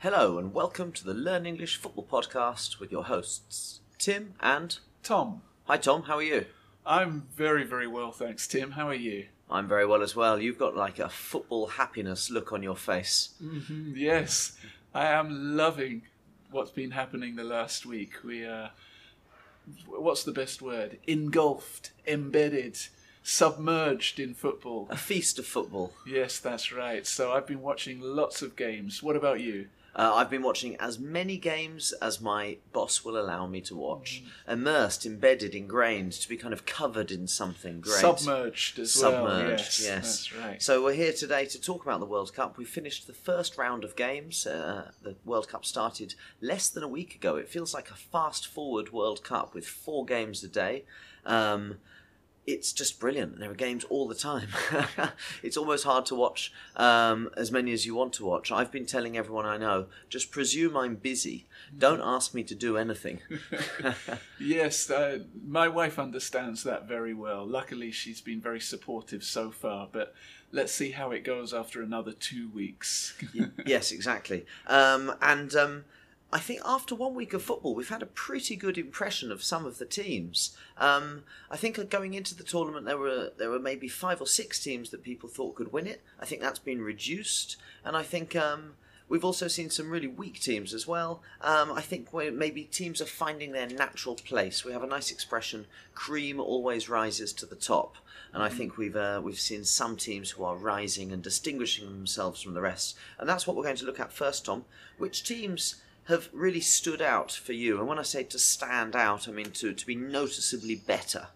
Hello, and welcome to the Learn English Football Podcast with your hosts, Tim and. Tom, Hi, Tom, how are you? I'm very, very well, thanks, Tim. How are you? I'm very well as well. You've got like a football happiness look on your face. hmm yes, I am loving what's been happening the last week. We are, what's the best word? Engulfed, embedded, submerged in football. A feast of football. Yes, that's right. So I've been watching lots of games. What about you? Uh, I've been watching as many games as my boss will allow me to watch. Immersed, embedded, ingrained, to be kind of covered in something great. Submerged as well. Submerged, Yes, yes. that's right. So we're here today to talk about the World Cup. We finished the first round of games. Uh, the World Cup started less than a week ago. It feels like a fast forward World Cup with four games a day. Um, it's just brilliant. There are games all the time. it's almost hard to watch um, as many as you want to watch. I've been telling everyone I know just presume I'm busy. Don't ask me to do anything. Yes, uh, my wife understands that very well. Luckily, she's been very supportive so far, but let's see how it goes after another two weeks. yes, exactly. Um, and um, I think after one week of football, we've had a pretty good impression of some of the teams. Um, I think going into the tournament, there were there were maybe five or six teams that people thought could win it. I think that's been reduced, and I think. Um, We've also seen some really weak teams as well. Um, I think maybe teams are finding their natural place. We have a nice expression: "Cream always rises to the top." And I think we've uh, we've seen some teams who are rising and distinguishing themselves from the rest. And that's what we're going to look at first, Tom. Which teams have really stood out for you? And when I say to stand out, I mean to, to be noticeably better.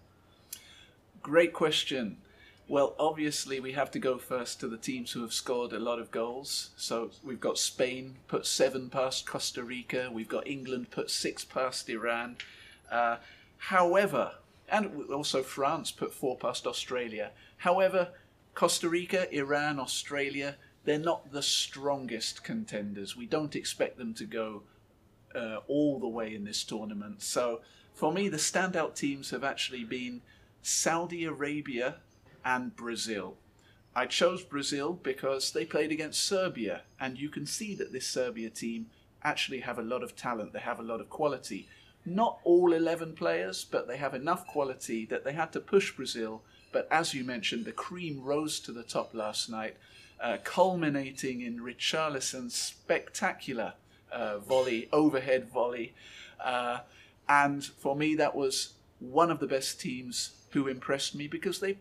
Great question. Well, obviously, we have to go first to the teams who have scored a lot of goals. So we've got Spain put seven past Costa Rica. We've got England put six past Iran. Uh, however, and also France put four past Australia. However, Costa Rica, Iran, Australia, they're not the strongest contenders. We don't expect them to go uh, all the way in this tournament. So for me, the standout teams have actually been Saudi Arabia and Brazil. I chose Brazil because they played against Serbia, and you can see that this Serbia team actually have a lot of talent. They have a lot of quality. Not all 11 players, but they have enough quality that they had to push Brazil. But as you mentioned, the cream rose to the top last night, uh, culminating in Richarlison's spectacular uh, volley, overhead volley. Uh, and for me, that was one of the best teams who impressed me because they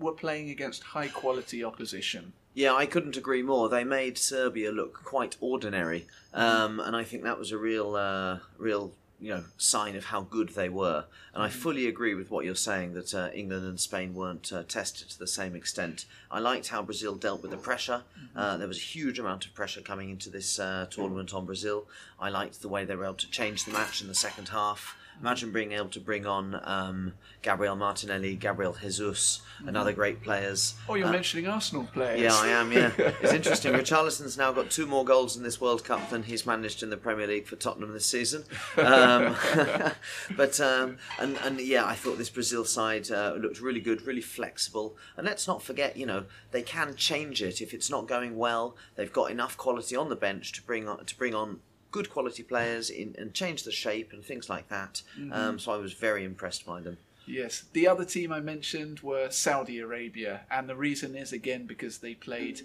were playing against high quality opposition. Yeah, I couldn't agree more. They made Serbia look quite ordinary, um, and I think that was a real, uh, real, you know, sign of how good they were. And I fully agree with what you're saying that uh, England and Spain weren't uh, tested to the same extent. I liked how Brazil dealt with the pressure. Uh, there was a huge amount of pressure coming into this uh, tournament on Brazil. I liked the way they were able to change the match in the second half. Imagine being able to bring on um, Gabriel Martinelli, Gabriel Jesus, and other great players. Oh, you're Uh, mentioning Arsenal players. yeah, I am. Yeah, it's interesting. Richarlison's now got two more goals in this World Cup than he's managed in the Premier League for Tottenham this season. Um, but um, and and yeah, I thought this Brazil side uh, looked really good, really flexible. And let's not forget, you know, they can change it if it's not going well. They've got enough quality on the bench to bring on to bring on good quality players in and change the shape and things like that. Um, so I was very impressed by them. Yes, the other team I mentioned were Saudi Arabia, and the reason is again because they played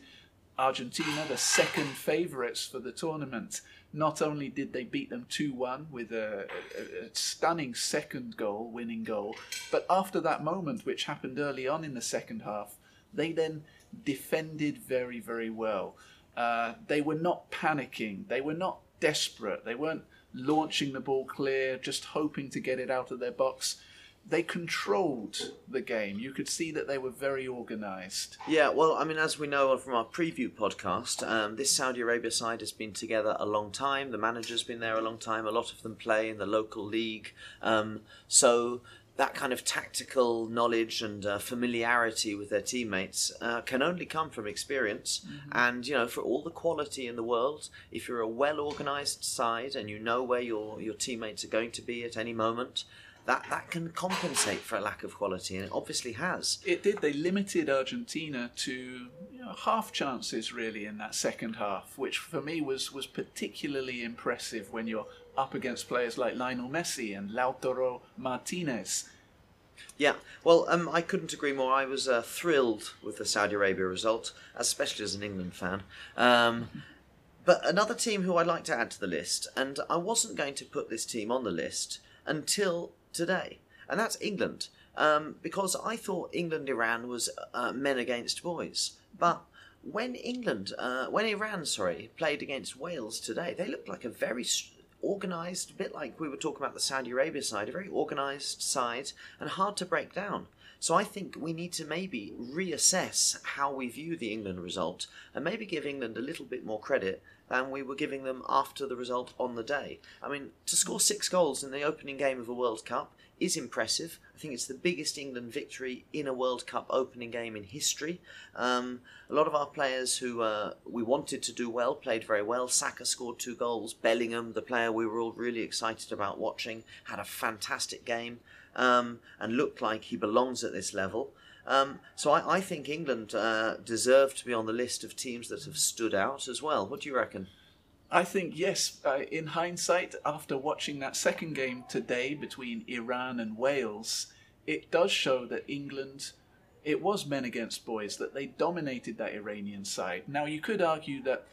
Argentina, the second favourites for the tournament. Not only did they beat them 2 1 with a, a, a stunning second goal, winning goal, but after that moment, which happened early on in the second half, they then defended very, very well. Uh, they were not panicking, they were not desperate, they weren't launching the ball clear, just hoping to get it out of their box they controlled the game. You could see that they were very organised. Yeah, well, I mean, as we know from our preview podcast, um, this Saudi Arabia side has been together a long time. The manager's been there a long time. A lot of them play in the local league. Um, so that kind of tactical knowledge and uh, familiarity with their teammates uh, can only come from experience. And, you know, for all the quality in the world, if you're a well organised side and you know where your, your teammates are going to be at any moment, that that can compensate for a lack of quality, and it obviously has. It did. They limited Argentina to you know, half chances really in that second half, which for me was was particularly impressive when you're up against players like Lionel Messi and Lautaro Martinez. Yeah, well, um, I couldn't agree more. I was uh, thrilled with the Saudi Arabia result, especially as an England fan. Um, but another team who I'd like to add to the list, and I wasn't going to put this team on the list until today, and that's England. Um, because I thought England Iran was uh, men against boys. But when England, uh, when Iran, sorry, played against Wales today, they looked like a very organised, a bit like we were talking about the Saudi Arabia side, a very organised side and hard to break down. So I think we need to maybe reassess how we view the England result and maybe give England a little bit more credit than we were giving them after the result on the day. I mean, to score six goals in the opening game of a World Cup is impressive. I think it's the biggest England victory in a World Cup opening game in history. Um, a lot of our players who uh, we wanted to do well played very well. Saka scored two goals. Bellingham, the player we were all really excited about watching, had a fantastic game um, and looked like he belongs at this level. Um, so I, I, think England uh, deserve to be on the list of teams that have stood out as well. What do you reckon? I think yes. Uh, in hindsight, after watching that second game today between Iran and Wales, it does show that England, it was men against boys that they dominated that Iranian side. Now you could argue that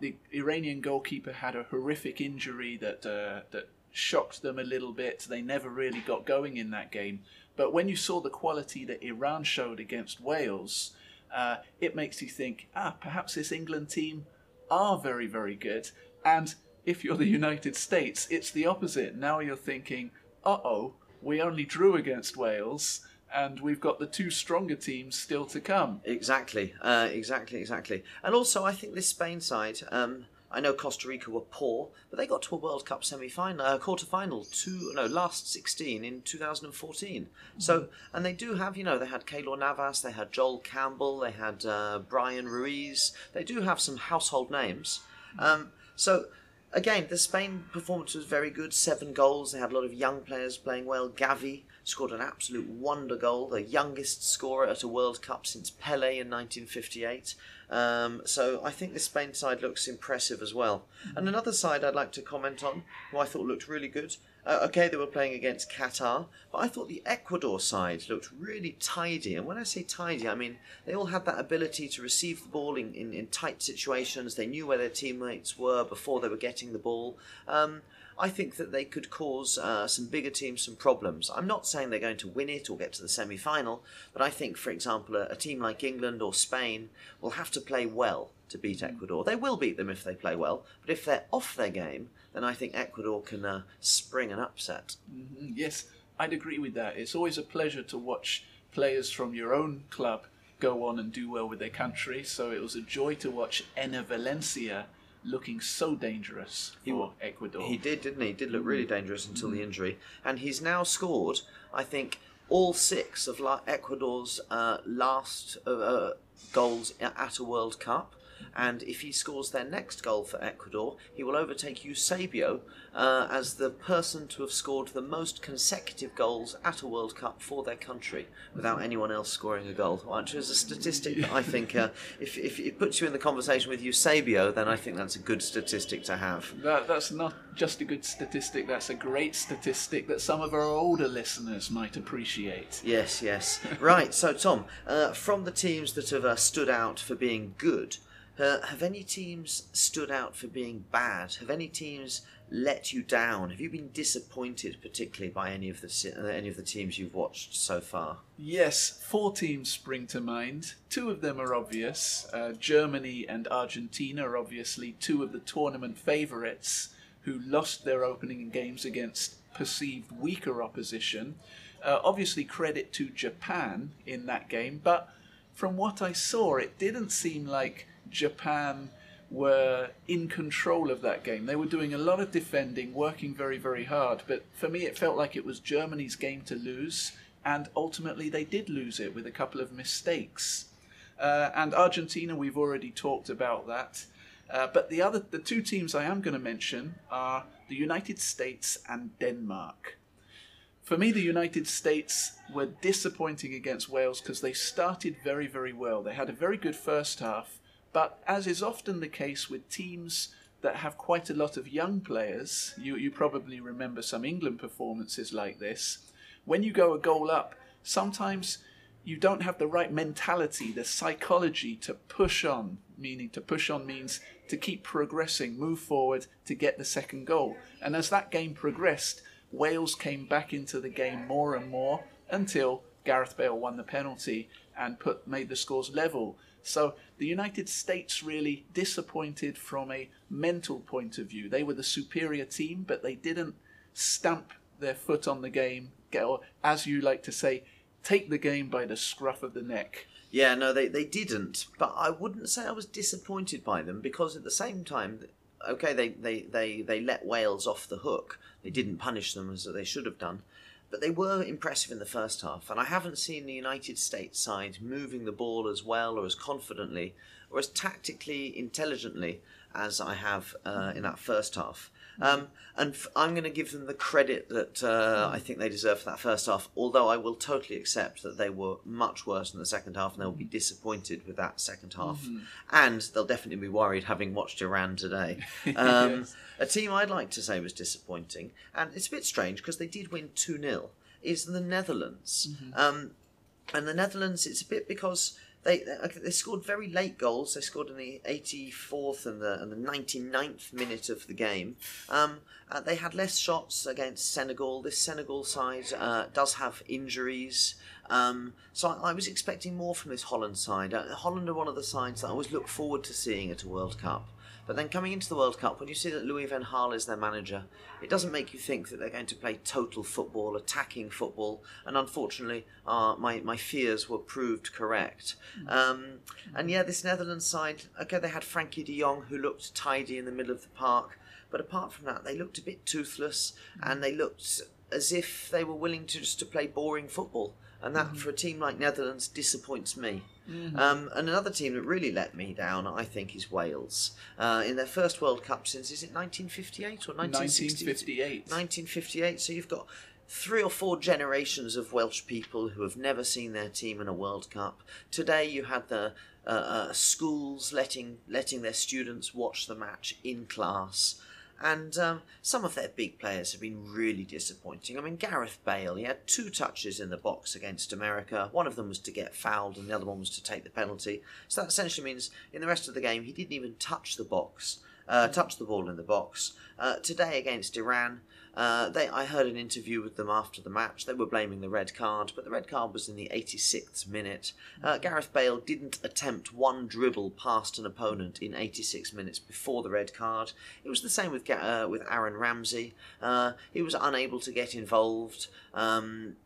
the Iranian goalkeeper had a horrific injury that uh, that shocked them a little bit. They never really got going in that game. But when you saw the quality that Iran showed against Wales, uh, it makes you think, ah, perhaps this England team are very, very good. And if you're the United States, it's the opposite. Now you're thinking, uh oh, we only drew against Wales and we've got the two stronger teams still to come. Exactly, uh, exactly, exactly. And also, I think this Spain side, um, I know Costa Rica were poor, but they got to a World Cup semi-final, uh, quarter-final, two no last sixteen in 2014. Mm-hmm. So, and they do have, you know, they had Keylor Navas, they had Joel Campbell, they had uh, Bryan Ruiz. They do have some household names. Mm-hmm. Um, so again, the Spain performance was very good. Seven goals. They had a lot of young players playing well. Gavi scored an absolute wonder goal, the youngest scorer at a World Cup since Pele in 1958. Um, so I think the Spain side looks impressive as well. And another side I'd like to comment on, who I thought looked really good. Uh, okay, they were playing against Qatar, but I thought the Ecuador side looked really tidy. And when I say tidy, I mean they all had that ability to receive the ball in, in, in tight situations. They knew where their teammates were before they were getting the ball. Um, I think that they could cause uh, some bigger teams some problems. I'm not saying they're going to win it or get to the semi final, but I think, for example, a, a, team like England or Spain will have to play well to beat Ecuador. They will beat them if they play well, but if they're off their game, then I think Ecuador can uh, spring an upset. Mm-hmm. Yes, I'd agree with that. It's always a pleasure to watch players from your own club go on and do well with their country, so it was a joy to watch Enner Valencia looking so dangerous for he, Ecuador. He did, didn't he? He did look really dangerous until mm. the injury, and he's now scored. I think all six of Ecuador's uh, last uh, uh goals at a World Cup and if he scores their next goal for Ecuador, he will overtake Eusebio uh, as the person to have scored the most consecutive goals at a World Cup for their country without anyone else scoring a goal. Which is a statistic that I think, uh, if, if it puts you in the conversation with Eusebio, then I think that's a good statistic to have. That, that's not just a good statistic, that's a great statistic that some of our older listeners might appreciate. Yes, yes. right, so Tom, uh, from the teams that have uh, stood out for being good, have any teams stood out for being bad? Have any teams let you down? Have you been disappointed, particularly by any of the uh, any of the teams you've watched so far? Yes, four teams spring to mind. Two of them are obvious. Uh, Germany and Argentina are obviously two of the tournament favourites who lost their opening games against perceived weaker opposition. Uh, obviously, credit to Japan in that game, but from what I saw, it didn't seem like Japan were in control of that game. They were doing a lot of defending, working very, very hard. But for me, it felt like it was Germany's game to lose, and ultimately they did lose it with a couple of mistakes. Uh, and Argentina, we've already talked about that. Uh, but the other, the two teams I am going to mention are the United States and Denmark. For me, the United States were disappointing against Wales because they started very, very well. They had a very good first half, but as is often the case with teams that have quite a lot of young players, you, you probably remember some England performances like this. When you go a goal up, sometimes you don't have the right mentality, the psychology to push on, meaning to push on means to keep progressing, move forward to get the second goal. And as that game progressed, Wales came back into the game more and more until Gareth Bale won the penalty and put made the scores level. So the United States really disappointed from a mental point of view. They were the superior team, but they didn't stamp their foot on the game, or as you like to say, take the game by the scruff of the neck. Yeah, no, they, they didn't. But I wouldn't say I was disappointed by them because at the same time, okay, they, they, they, they let Wales off the hook. They didn't punish them as they should have done. But they were impressive in the first half, and I haven't seen the United States side moving the ball as well or as confidently or as tactically intelligently as I have uh, in that first half. Um, and f- I'm going to give them the credit that uh, I think they deserve for that first half, although I will totally accept that they were much worse in the second half and they'll be disappointed with that second half. And they'll definitely be worried having watched Iran today. Um, Yes. A team I'd like to say was disappointing, and it's a bit strange because they did win 2 0, is the Netherlands. Um, and the Netherlands, it's a bit because they they scored very late goals. They scored in the 84th and the and the 99th minute of the game. Um, uh, they had less shots against Senegal. This Senegal side uh, does have injuries. Um, so I, I was expecting more from this Holland side. Uh, Holland are one of the sides that I always look forward to seeing at a World Cup. But then coming into the World Cup, when you see that Louis van Gaal is their manager, it doesn't make you think that they're going to play total football, attacking football. And unfortunately, uh, my, my fears were proved correct. Um, and yeah, this Netherlands side, okay, they had Frenkie de Jong, who looked tidy in the middle of the park. But apart from that, they looked a bit toothless and they looked as if they were willing to just to play boring football. And that, for a team like Netherlands, disappoints me. Um, and another team that really let me down, I think, is Wales. Uh, in their first World Cup since, is it 1958 or 1960? 1958. 1958. So you've got three or four generations of Welsh people who have never seen their team in a World Cup. Today you had the uh, uh, schools letting letting their students watch the match in class. And um, some of their big players have been really disappointing. I mean, Gareth Bale, he had two touches in the box against America. One of them was to get fouled, and the other one was to take the penalty. So that essentially means in the rest of the game, he didn't even touch the box, uh, touch the ball in the box. Uh, today against Iran, uh, they I heard an interview with them after the match. They were blaming the red card, but the red card was in the 86th minute. Uh, Gareth Bale didn't attempt one dribble past an opponent in 86 minutes before the red card. It was the same with uh, with Aaron Ramsey. Uh, he was unable to get involved. Um,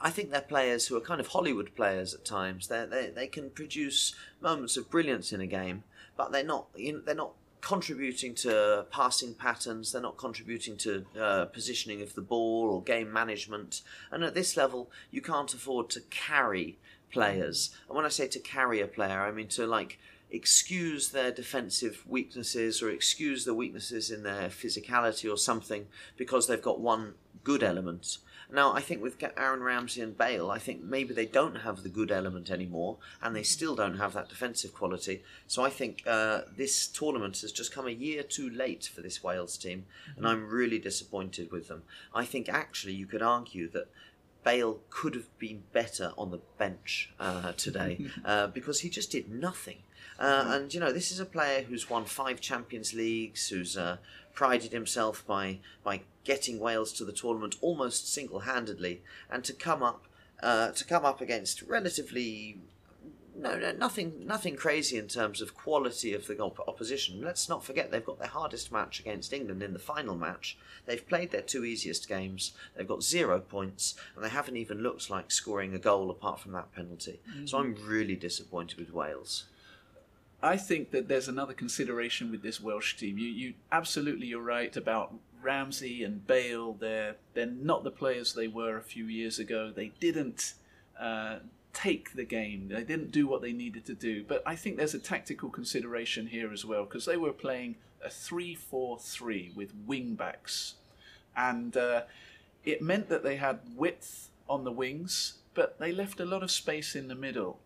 I think they're players who are kind of Hollywood players at times. They they they can produce moments of brilliance in a game, but they're not you know, they're not contributing to passing patterns. They're not contributing to uh, positioning of the ball or game management. And at this level, you can't afford to carry players. And when I say to carry a player, I mean to like excuse their defensive weaknesses or excuse the weaknesses in their physicality or something because they've got one good element. Now, I think with Aaron Ramsey and Bale, I think maybe they don't have the good element anymore, and they still don't have that defensive quality. So I think uh, this tournament has just come a year too late for this Wales team, and I'm really disappointed with them. I think actually you could argue that Bale could have been better on the bench uh, today uh, because he just did nothing. Uh, and you know, this is a player who's won five Champions Leagues, who's uh, prided himself by by getting Wales to the tournament almost single-handedly, and to come up uh, to come up against relatively no, no, nothing, nothing crazy in terms of quality of the opposition. Let's not forget they've got their hardest match against England in the final match. They've played their two easiest games. They've got zero points, and they haven't even looked like scoring a goal apart from that penalty. So I'm really disappointed with Wales. I think that there's another consideration with this Welsh team. You, you absolutely you're right about Ramsey and Bale. They're they're not the players they were a few years ago. They didn't uh, take the game. They didn't do what they needed to do. But I think there's a tactical consideration here as well because they were playing a three-four-three with wing backs, and uh, it meant that they had width on the wings, but they left a lot of space in the middle.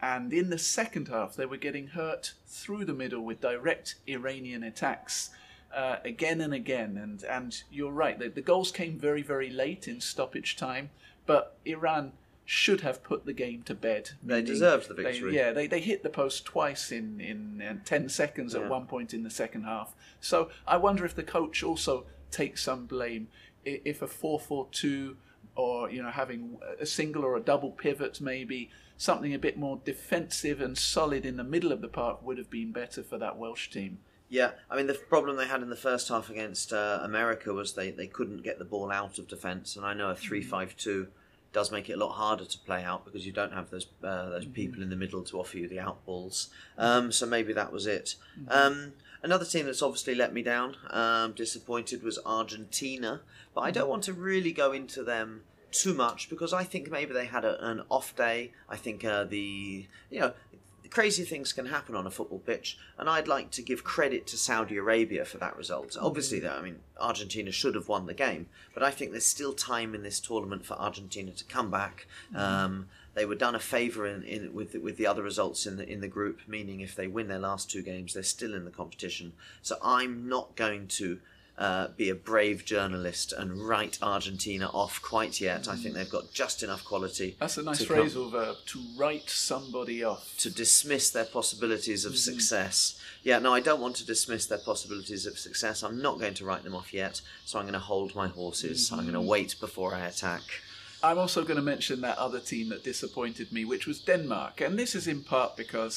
And in the second half, they were getting hurt through the middle with direct Iranian attacks uh, again and again. And, and you're right, the, the goals came very, very late in stoppage time, but Iran should have put the game to bed. They deserved the they- victory. yeah, they, they hit the post twice in, in, uh 10 seconds Yeah. at one point in the second half. So I wonder if the coach also takes some blame. If a 4 4 2 or you know having a single or a double pivot maybe something a bit more defensive and solid in the middle of the park would have been better for that Welsh team. Yeah, I mean the problem they had in the first half against uh, America was they, they couldn't get the ball out of defence, and I know a three-five-two does make it a lot harder to play out because you don't have those uh, those people in the middle to offer you the out balls. Um, so maybe that was it. Um, another team that's obviously let me down, um, disappointed, was Argentina, but I don't want to really go into them too much because I think maybe they had a, an off day. I think uh, the you know crazy things can happen on a football pitch, and I'd like to give credit to Saudi Arabia for that result. Obviously, though, I mean Argentina should have won the game, but I think there's still time in this tournament for Argentina to come back. Um, they were done a favour in, in with with the other results in the in the group, meaning if they win their last two games, they're still in the competition. So I'm not going to. Uh, be a brave journalist and write Argentina off quite yet. I think they've got just enough quality That's a nice to come- phrasal verb to write somebody off. to dismiss their possibilities of success. Yeah, no, I don't want to dismiss their possibilities of success. I'm not going to write them off yet, so I'm going to hold my horses. I'm going to wait before I attack. I'm also going to mention that other team that disappointed me, which was Denmark. And this is in part because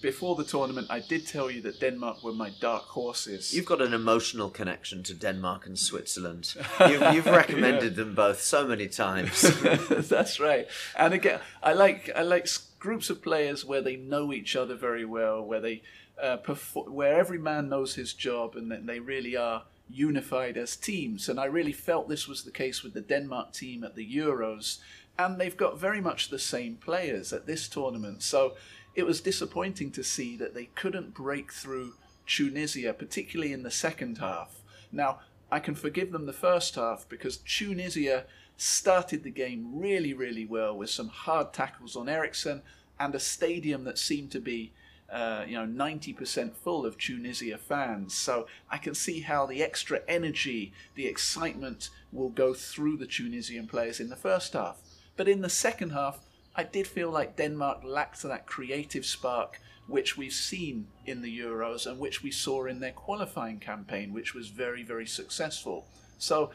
before the tournament, I did tell you that Denmark were my dark horses. You've got an emotional connection to Denmark and Switzerland. You've, you've recommended them both so many times. That's right. And again, I like I like groups of players where they know each other very well, where they uh, perfor- where every man knows his job, and that they really are unified as teams. And I really felt this was the case with the Denmark team at the Euros, and they've got very much the same players at this tournament. So it was disappointing to see that they couldn't break through Tunisia, particularly in the second half. Now, I can forgive them the first half because Tunisia started the game really, really well with some hard tackles on Eriksen and a stadium that seemed to be, uh, you know, 90% full of Tunisia fans. So I can see how the extra energy, the excitement will go through the Tunisian players in the first half. But in the second half, I did feel like Denmark lacked that creative spark which we've seen in the Euros and which we saw in their qualifying campaign, which was very, very successful. So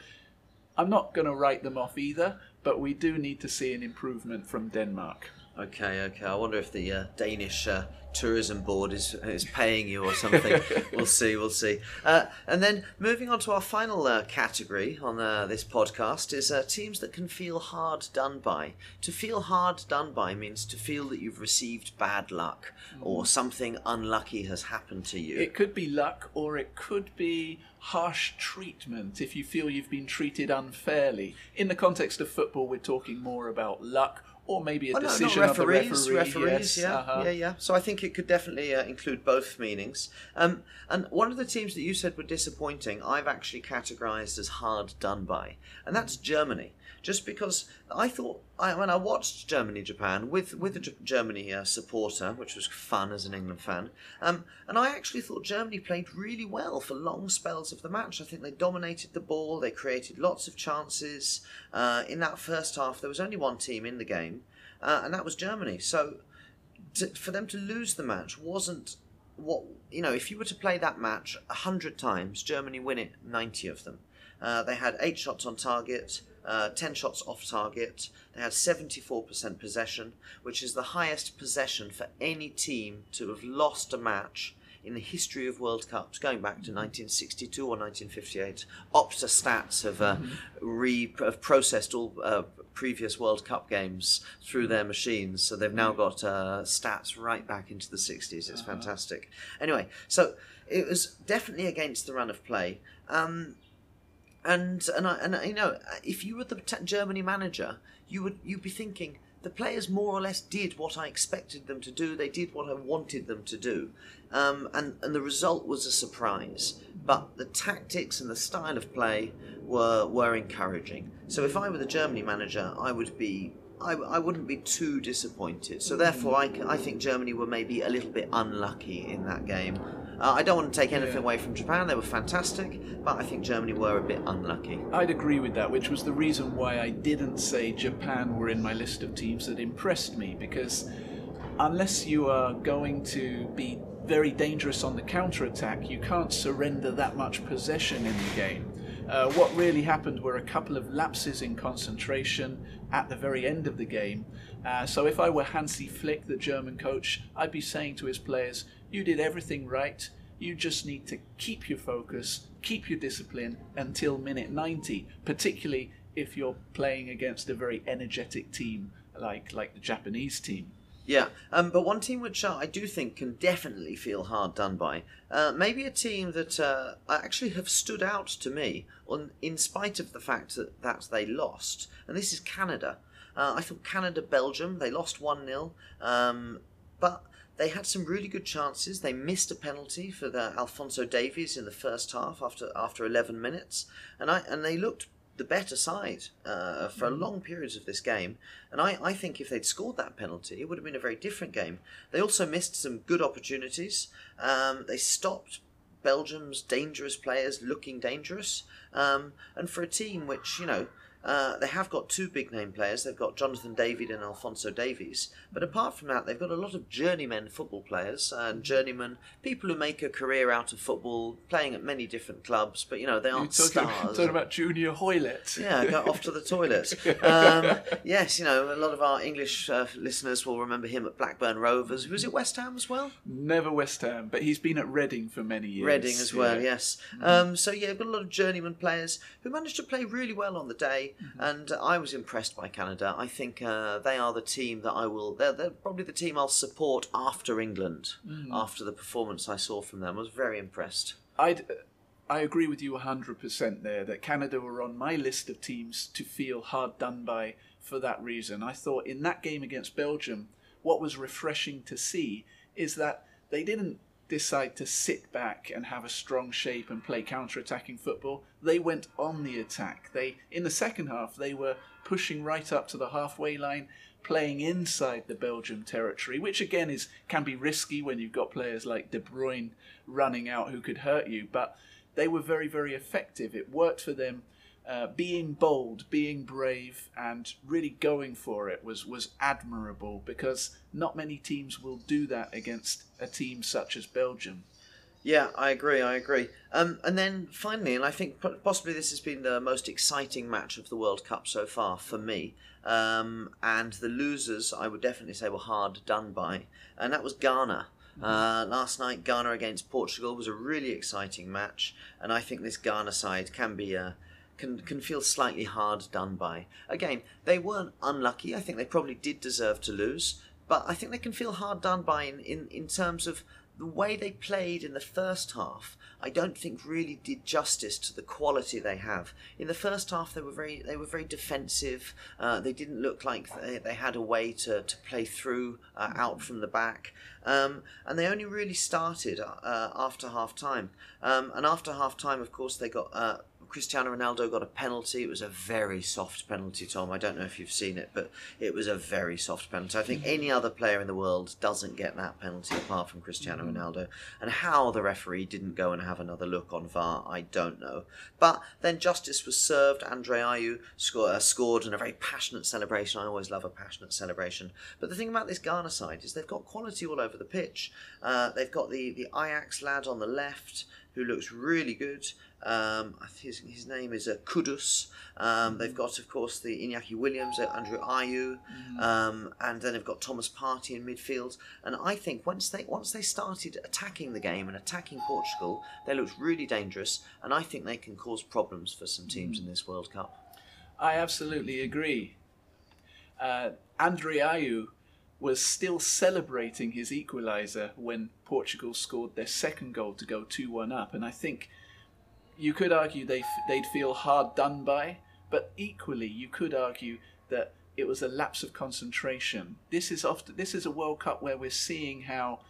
I'm not going to write them off either, but we do need to see an improvement from Denmark. Okay, okay. I wonder if the uh, Danish uh, tourism board is is paying you or something. we'll see, we'll see. Uh, and then moving on to our final uh, category on uh, this podcast is uh, teams that can feel hard done by. To feel hard done by means to feel that you've received bad luck or something unlucky has happened to you. It could be luck or it could be harsh treatment if you feel you've been treated unfairly. In the context of football, we're talking more about luck or maybe a Oh, no, not decision of the referees, referee. referees, yes, yeah, uh-huh. yeah, yeah. So I think it could definitely uh, include both meanings. Um, and one of the teams that you said were disappointing, I've actually categorised as hard done by, and that's Germany. Just because I thought, I, when I watched Germany Japan with with a G- Germany uh, supporter, which was fun as an England fan, um, and I actually thought Germany played really well for long spells of the match. I think they dominated the ball, they created lots of chances. Uh, in that first half, there was only one team in the game, uh, and that was Germany. So to, for them to lose the match wasn't what you know. If you were to play that match a hundred times, Germany win it ninety of them. Uh, they had eight shots on target, uh, ten shots off target. They had seventy-four percent possession, which is the highest possession for any team to have lost a match in the history of World Cups, going back to 1962 or 1958. Opta Stats have uh, re have processed all uh, previous World Cup games through their machines, so they've now got uh, stats right back into the 60s. It's fantastic. Anyway, so it was definitely against the run of play. Um, and and I, and I- you know if you were the Germany manager, you would you'd be thinking the players more or less did what I expected them to do. They did what I wanted them to do, um, and and the result was a surprise. But the tactics and the style of play were were encouraging. So if I were the Germany manager, I would be. I, I wouldn't be too disappointed. So therefore, I, I think Germany were maybe a little bit unlucky in that game. Uh, I don't want to take anything Yeah. away from Japan; they were fantastic, but I think Germany were a bit unlucky. I'd agree with that, which was the reason why I didn't say Japan were in my list of teams that impressed me, because unless you are going to be very dangerous on the counter attack, you can't surrender that much possession in the game. Uh, what really happened were a couple of lapses in concentration at the very end of the game. Uh, so if I were Hansi Flick, the German coach, I'd be saying to his players, "You did everything right. You just need to keep your focus, keep your discipline until minute 90, particularly if you're playing against a very energetic team like like the Japanese team." Yeah, um, but one team which uh, I do think can definitely feel hard done by, uh, maybe a team that uh, actually have stood out to me, on, in spite of the fact that, that they lost, and this is Canada. Uh, I thought Canada Belgium, they lost 1 0, um, but they had some really good chances. They missed a penalty for the Alfonso Davies in the first half after after 11 minutes, and I and they looked the better side uh, for long periods of this game. And I, I think if they'd scored that penalty, it would have been a very different game. They also missed some good opportunities. Um, they stopped Belgium's dangerous players looking dangerous. Um, and for a team which, you know, uh, they have got two big name players. They've got Jonathan David and Alfonso Davies. But apart from that, they've got a lot of journeymen football players and journeymen, people who make a career out of football, playing at many different clubs. But, you know, they You're aren't talking, stars. talking about Junior Hoilett. Yeah, go off to the toilet. Um, yes, you know, a lot of our English uh, listeners will remember him at Blackburn Rovers. Who was at West Ham as well? Never West Ham, but he's been at Reading for many years. Reading as well, yeah. yes. Um, so, yeah, got a lot of journeyman players who managed to play really well on the day, and uh, I was impressed by Canada. I think uh, they are the team that I will, they're, they're probably the team I'll support after England, after the performance I saw from them. I was very impressed. I'd, I agree with you 100% there that Canada were on my list of teams to feel hard done by for that reason. I thought in that game against Belgium, what was refreshing to see is that they didn't decide to sit back and have a strong shape and play counter-attacking football. They went on the attack. They in the second half they were pushing right up to the halfway line, playing inside the Belgium territory, which again is can be risky when you've got players like De Bruyne running out who could hurt you, but they were very, very effective. It worked for them. Uh, being bold, being brave, and really going for it was was admirable because not many teams will do that against a team such as Belgium. Yeah, I agree. I agree. Um, and then finally, and I think possibly this has been the most exciting match of the World Cup so far for me. Um, and the losers, I would definitely say, were hard done by, and that was Ghana. Uh, last night, Ghana against Portugal was a really exciting match, and I think this Ghana side can be a can can feel slightly hard done by. Again, they weren't unlucky. I think they probably did deserve to lose, but I think they can feel hard done by in, in, in terms of the way they played in the first half. I don't think really did justice to the quality they have. In the first half, they were very they were very defensive. Uh, they didn't look like they, they had a way to, to play through uh, out from the back. Um, and they only really started uh, after half time. Um, and after half time, of course, they got uh, Cristiano Ronaldo got a penalty. It was a very soft penalty, Tom. I don't know if you've seen it, but it was a very soft penalty. I think any other player in the world doesn't get that penalty apart from Cristiano Ronaldo. And how the referee didn't go and have another look on VAR, I don't know. But then justice was served. Andre Ayew score, uh, scored in a very passionate celebration. I always love a passionate celebration. But the thing about this Ghana side is they've got quality all over the pitch. Uh, they've got the, the Ajax lad on the left who looks really good. Um, his, his name is uh, Kudus. Um, they've got, of course, the Iñaki Williams, uh, Andrew Ayew, um, and then they've got Thomas Partey in midfield. And I think once they once they started attacking the game and attacking Portugal, they looked really dangerous. And I think they can cause problems for some teams in this World Cup. I absolutely agree. Uh, Andre Ayew was still celebrating his equaliser when Portugal scored their second goal to go 2 1 up. And I think you could argue they, they'd feel hard done by, but equally you could argue that it was a lapse of concentration. This is often this is a World Cup where we're seeing how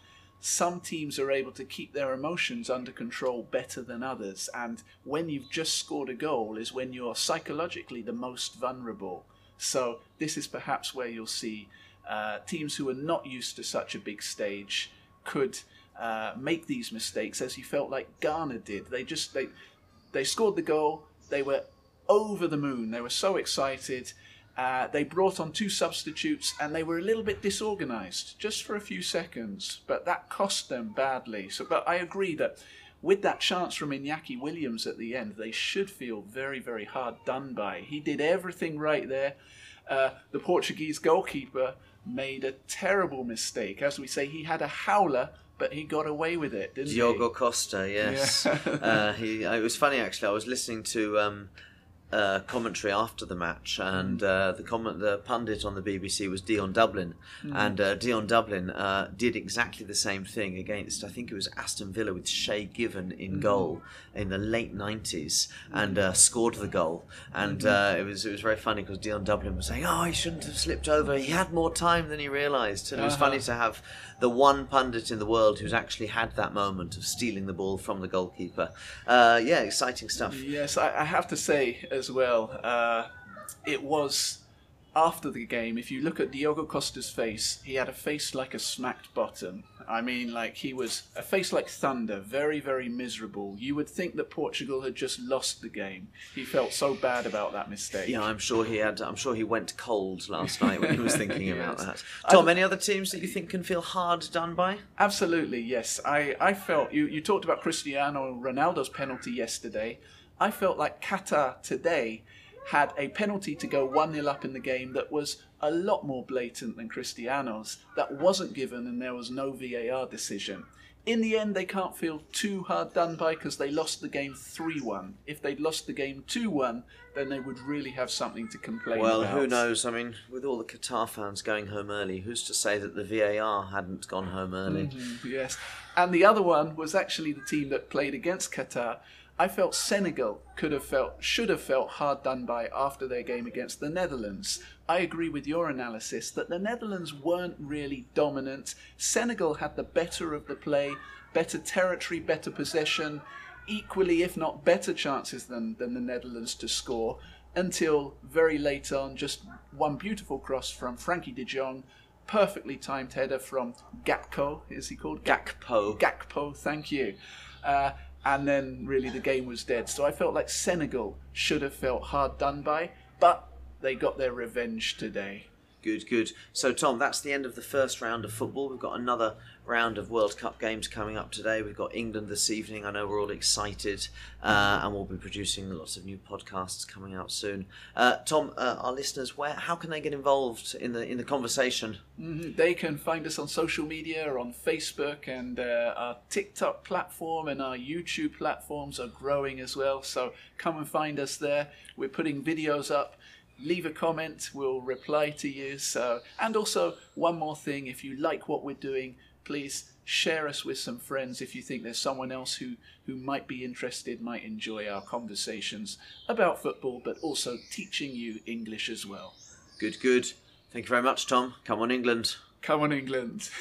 some teams are able to keep their emotions under control better than others, and when you've just scored a goal is when you're psychologically the most vulnerable. So this is perhaps where you'll see uh, teams who are not used to such a big stage could uh, make these mistakes, as you felt like Ghana did. They just they they scored the goal. They were over the moon. They were so excited. Uh, they brought on two substitutes and they were a little bit disorganized just for a few seconds, but that cost them badly. So, but I agree that with that chance from Iñaki Williams at the end, they should feel very, very hard done by. He did everything right there. Uh, the Portuguese goalkeeper made a terrible mistake. As we say, he had a howler, but he got away with it, didn't Diogo he? Costa, yes. Yeah. uh, he. It was funny actually. I was listening to. Um, uh, commentary after the match, and mm. uh, the comment the pundit on the BBC was Dion Dublin, mm. and uh, Dion Dublin uh, did exactly the same thing against I think it was Aston Villa with Shay Given in mm. goal in the late nineties, and uh, scored the goal, and mm-hmm. uh, it was it was very funny because Dion Dublin was saying, "Oh, he shouldn't have slipped over. He had more time than he realised," and it was uh-huh. funny to have the one pundit in the world who's actually had that moment of stealing the ball from the goalkeeper. yeah, exciting stuff. Yes, I, I have to say as well. Uh, it was after the game. If you look at Diogo Costa's face, he had a face like a smacked bottom. I mean, like he was a face like thunder, very, very miserable. You would think that Portugal had just lost the game. He felt so bad about that mistake. Yeah, I'm sure he had. I'm sure he went cold last night when he was thinking yes. about that. Tom, any other teams that you think can feel hard done by? Absolutely, yes. I, I felt you. You talked about Cristiano Ronaldo's penalty yesterday. I felt like Qatar today had a penalty to go 1 0 up in the game that was a lot more blatant than Cristiano's. That wasn't given, and there was no VAR decision. In the end, they can't feel too hard done by because they lost the game 3 1. If they'd lost the game 2 1, then they would really have something to complain well, about. Well, who knows? I mean, with all the Qatar fans going home early, who's to say that the VAR hadn't gone home early? Mm-hmm, yes. And the other one was actually the team that played against Qatar I felt Senegal could have felt, should have felt hard done by after their game against the Netherlands. I agree with your analysis that the Netherlands weren't really dominant. Senegal had the better of the play, better territory, better possession, equally, if not better, chances than, than the Netherlands to score until very late on, just one beautiful cross from Frenkie de Jong perfectly timed header from Gakpo, is he called? Gakpo. Gakpo, thank you. Uh, and then really the game was dead. So I felt like Senegal should have felt hard done by, but they got their revenge today. Good, good. So, Tom, that's the end of the first round of football. We've got another round of World Cup games coming up today. We've got England this evening. I know we're all excited, uh, and we'll be producing lots of new podcasts coming out soon. Uh, Tom, uh, our listeners, where how can they get involved in the in the conversation? Mm-hmm. They can find us on social media, on Facebook, and uh, our TikTok platform and our YouTube platforms are growing as well. So come and find us there. We're putting videos up leave a comment we'll reply to you so and also one more thing if you like what we're doing please share us with some friends if you think there's someone else who, who might be interested, might enjoy our conversations about football, but also teaching you English as well. Good, good. Thank you very much, Tom. Come on, England. Come on, England.